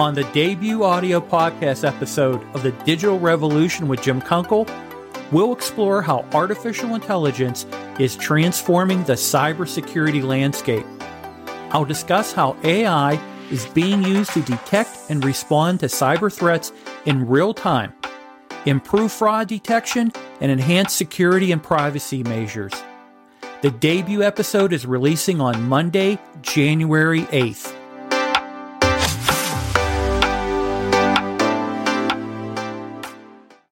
On the debut audio podcast episode of The Digital Revolution with Jim Kunkle, we'll explore how artificial intelligence is transforming the cybersecurity landscape. I'll discuss how AI is being used to detect and respond to cyber threats in real time, improve fraud detection, and enhance security and privacy measures. The debut episode is releasing on Monday, January 8th.